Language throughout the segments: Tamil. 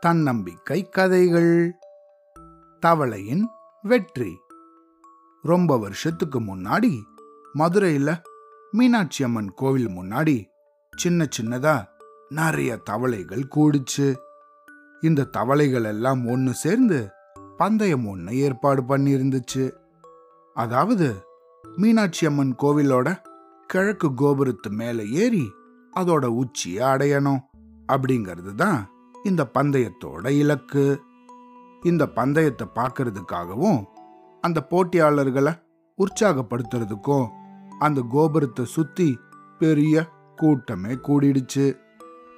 தன்னம்பிக்கை கதைகள். தவளையின் வெற்றி. ரொம்ப வருஷத்துக்கு முன்னாடி மதுரையில மீனாட்சி அம்மன் கோவில் முன்னாடி சின்ன சின்னதா நிறைய தவளைகள் கூடுச்சு. இந்த தவளைகள் எல்லாம் ஒன்று சேர்ந்து பந்தயம் ஒன்று ஏற்பாடு பண்ணியிருந்துச்சு. அதாவது மீனாட்சி அம்மன் கோவிலோட கிழக்கு கோபுரத்து மேலே ஏறி அதோட உச்சியை அடையணும். அப்படிங்கிறது தான் இந்த பந்தயத்தோட இலக்கு. இந்த பந்தயத்தை பார்க்கறதுக்காகவும் அந்த போட்டியாளர்களை உற்சாகப்படுத்துறதுக்கும் அந்த கோபுரத்தை சுத்தி பெரிய கூட்டமே கூடிடுச்சு.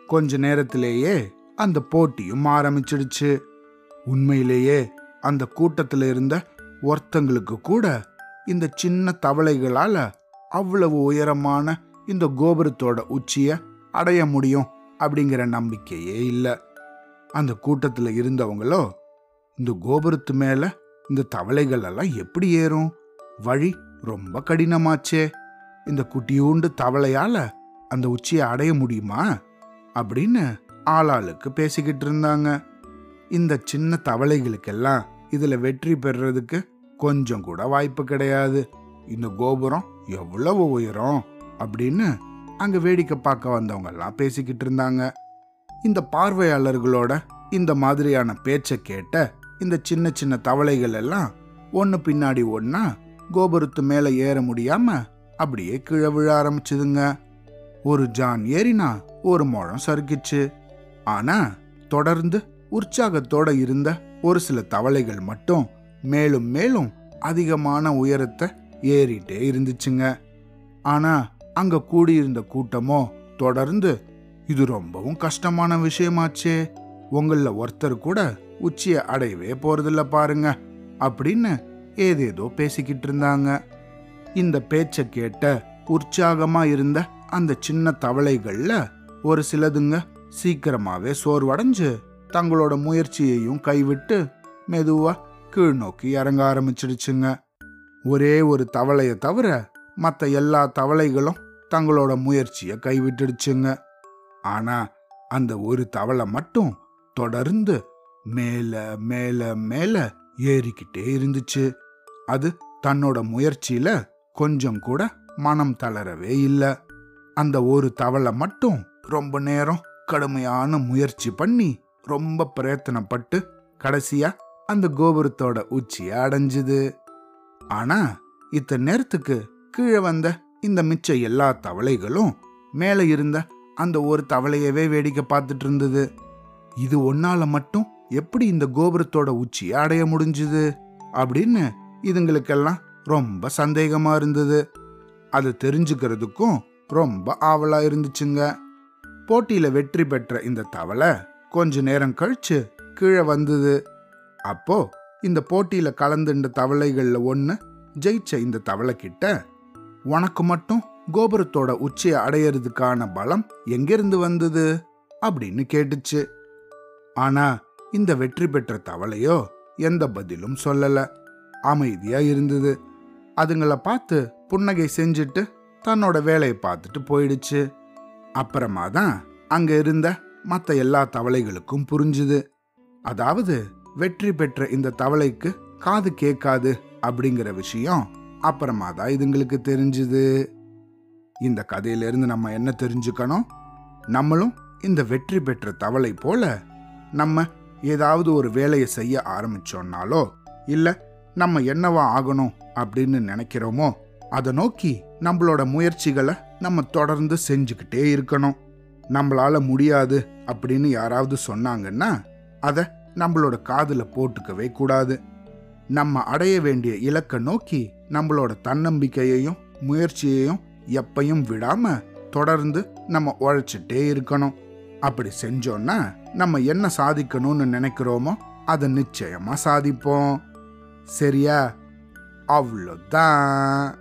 கொஞ்ச நேரத்திலேயே அந்த போட்டியும் ஆரம்பிச்சிடுச்சு. உண்மையிலேயே அந்த கூட்டத்தில் இருந்த ஒருத்தங்களுக்கு கூட இந்த சின்ன தவளைகளால அவ்வளவு உயரமான இந்த கோபுரத்தோட உச்சியை அடைய முடியும் அப்படிங்கிற நம்பிக்கையே இல்லை. அந்த கூட்டத்தில் இருந்தவங்களோ இந்த கோபுரத்து மேலே இந்த தவளைகள் எல்லாம் எப்படி ஏறும்? வழி ரொம்ப கடினமாச்சே. இந்த குட்டியூண்டு தவளையால அந்த உச்சியை அடைய முடியுமா? அப்படின்னு ஆளாளுக்கு பேசிக்கிட்டு இருந்தாங்க. இந்த சின்ன தவளைகளுக்கெல்லாம் இதுல வெற்றி பெறுறதுக்கு கொஞ்சம் கூட வாய்ப்பு கிடையாது. இந்த கோபுரம் எவ்வளவு உயரம்? அப்படின்னு அங்க வேடிக்கை பார்க்க வந்தவங்க எல்லாம் பேசிக்கிட்டு இருந்தாங்க. இந்த பார்வையாளர்களோட இந்த மாதிரியான பேச்சை கேட்ட இந்த சின்ன சின்ன தவளைகள் எல்லாம் ஒன்னு பின்னாடி ஒன்னா கோபுரத்து மேல ஏற முடியாம அப்படியே கீழே விழ ஆரம்பிச்சுதுங்க. ஒரு ஜான் ஏறினா ஒரு முழம் சறுக்கிச்சு. ஆனா தொடர்ந்து உற்சாகத்தோட இருந்த ஒரு சில தவளைகள் மட்டும் மேலும் மேலும் அதிகமான உயரத்தை ஏறிட்டே இருந்துச்சுங்க. ஆனா அங்க கூடியிருந்த கூட்டமோ தொடர்ந்து இது ரொம்பவும் கஷ்டமான விஷயமாச்சே. உங்களில் ஒருத்தர் கூட உச்சியை அடையவே போறதில்ல பாருங்க அப்படின்னு ஏதேதோ பேசிக்கிட்டு இருந்தாங்க. இந்த பேச்சை கேட்ட உற்சாகமா இருந்த அந்த சின்ன தவளைகள்ல ஒரு சிலதுங்க சீக்கிரமாவே சோர்வடைஞ்சு தங்களோட முயற்சியையும் கைவிட்டு மெதுவா கீழ் நோக்கி இறங்க ஆரம்பிச்சிடுச்சுங்க. ஒரே ஒரு தவளையை தவிர மற்ற எல்லா தவளைகளும் தங்களோட முயற்சியை கைவிட்டுடுச்சுங்க. ஆனா அந்த ஒரு தவளை மட்டும் தொடர்ந்து மேல மேல மேல ஏறிக்கிட்டே இருந்துச்சு. அது தன்னோட முயற்சியில கொஞ்சம் கூட மனம் தளரவே இல்லை. அந்த ஒரு தவளை மட்டும் ரொம்ப நேரம் கடுமையான முயற்சி பண்ணி ரொம்ப பிரயத்தனப்பட்டு கடைசியா அந்த கோபுரத்தோட உச்சியை அடைஞ்சுது. ஆனா இத்தனை நேரத்துக்கு கீழே வந்த இந்த மிச்ச எல்லா தவளைகளும் மேலே இருந்த அந்த ஒரு தவளையவே வேடிக்கை பார்த்துட்டு இருந்தது. இது ஒன்னால மட்டும் எப்படி இந்த கோபுரத்தோட உச்சியை அடைய முடிஞ்சுது? அப்படின்னு இதுங்களுக்கெல்லாம் ரொம்ப சந்தேகமா இருந்தது. அது தெரிஞ்சுக்கிறதுக்கும் ரொம்ப ஆவலா இருந்துச்சுங்க. போட்டியில வெற்றி பெற்ற இந்த தவளை கொஞ்ச நேரம் கழிச்சு கீழே வந்தது. அப்போ இந்த போட்டியில கலந்துண்ட தவளைகள்ல ஒன்று ஜெயிச்ச இந்த தவளை கிட்ட உனக்கு மட்டும் கோபுரத்தோட உச்சியை அடையறதுக்கான பலம் எங்கிருந்து வந்தது? அப்படின்னு கேட்டுச்சு. ஆனா இந்த வெற்றி பெற்ற தவளையோ எந்த பதிலும் சொல்லல. அமைதியா இருந்தது. அதுங்களை பார்த்து புன்னகை செஞ்சுட்டு தன்னோட வேலையை பார்த்துட்டு போயிடுச்சு. அப்புறமா தான் அங்க இருந்த மற்ற எல்லா தவளைகளுக்கும் புரிஞ்சுது. அதாவது வெற்றி பெற்ற இந்த தவளைக்கு காது கேட்காது அப்படிங்கிற விஷயம் அப்புறமா தான் இதுங்களுக்கு தெரிஞ்சுது. இந்த கதையிலிருந்து நம்ம என்ன தெரிஞ்சுக்கணும்? நம்மளும் இந்த வெற்றி பெற்ற தவளை போல நம்ம ஏதாவது ஒரு வேலையை செய்ய ஆரம்பிச்சோன்னாலோ இல்லை நம்ம என்னவா ஆகணும் அப்படின்னு நினைக்கிறோமோ அதை நோக்கி நம்மளோட முயற்சிகளை நம்ம தொடர்ந்து செஞ்சுக்கிட்டே இருக்கணும். நம்மளால முடியாது அப்படின்னு யாராவது சொன்னாங்கன்னா அதை நம்மளோட காதில் போட்டுக்கவே கூடாது. நம்ம அடைய வேண்டிய இலக்கை நோக்கி நம்மளோட தன்னம்பிக்கையையும் முயற்சியையும் எப்பையும் விடாம தொடர்ந்து நம்ம உழைச்சிட்டே இருக்கணும். அப்படி செஞ்சோம்னா நம்ம என்ன சாதிக்கணும்னு நினைக்கிறோமோ அதை நிச்சயமா சாதிப்போம். சரியா? அவ்வளோதான்.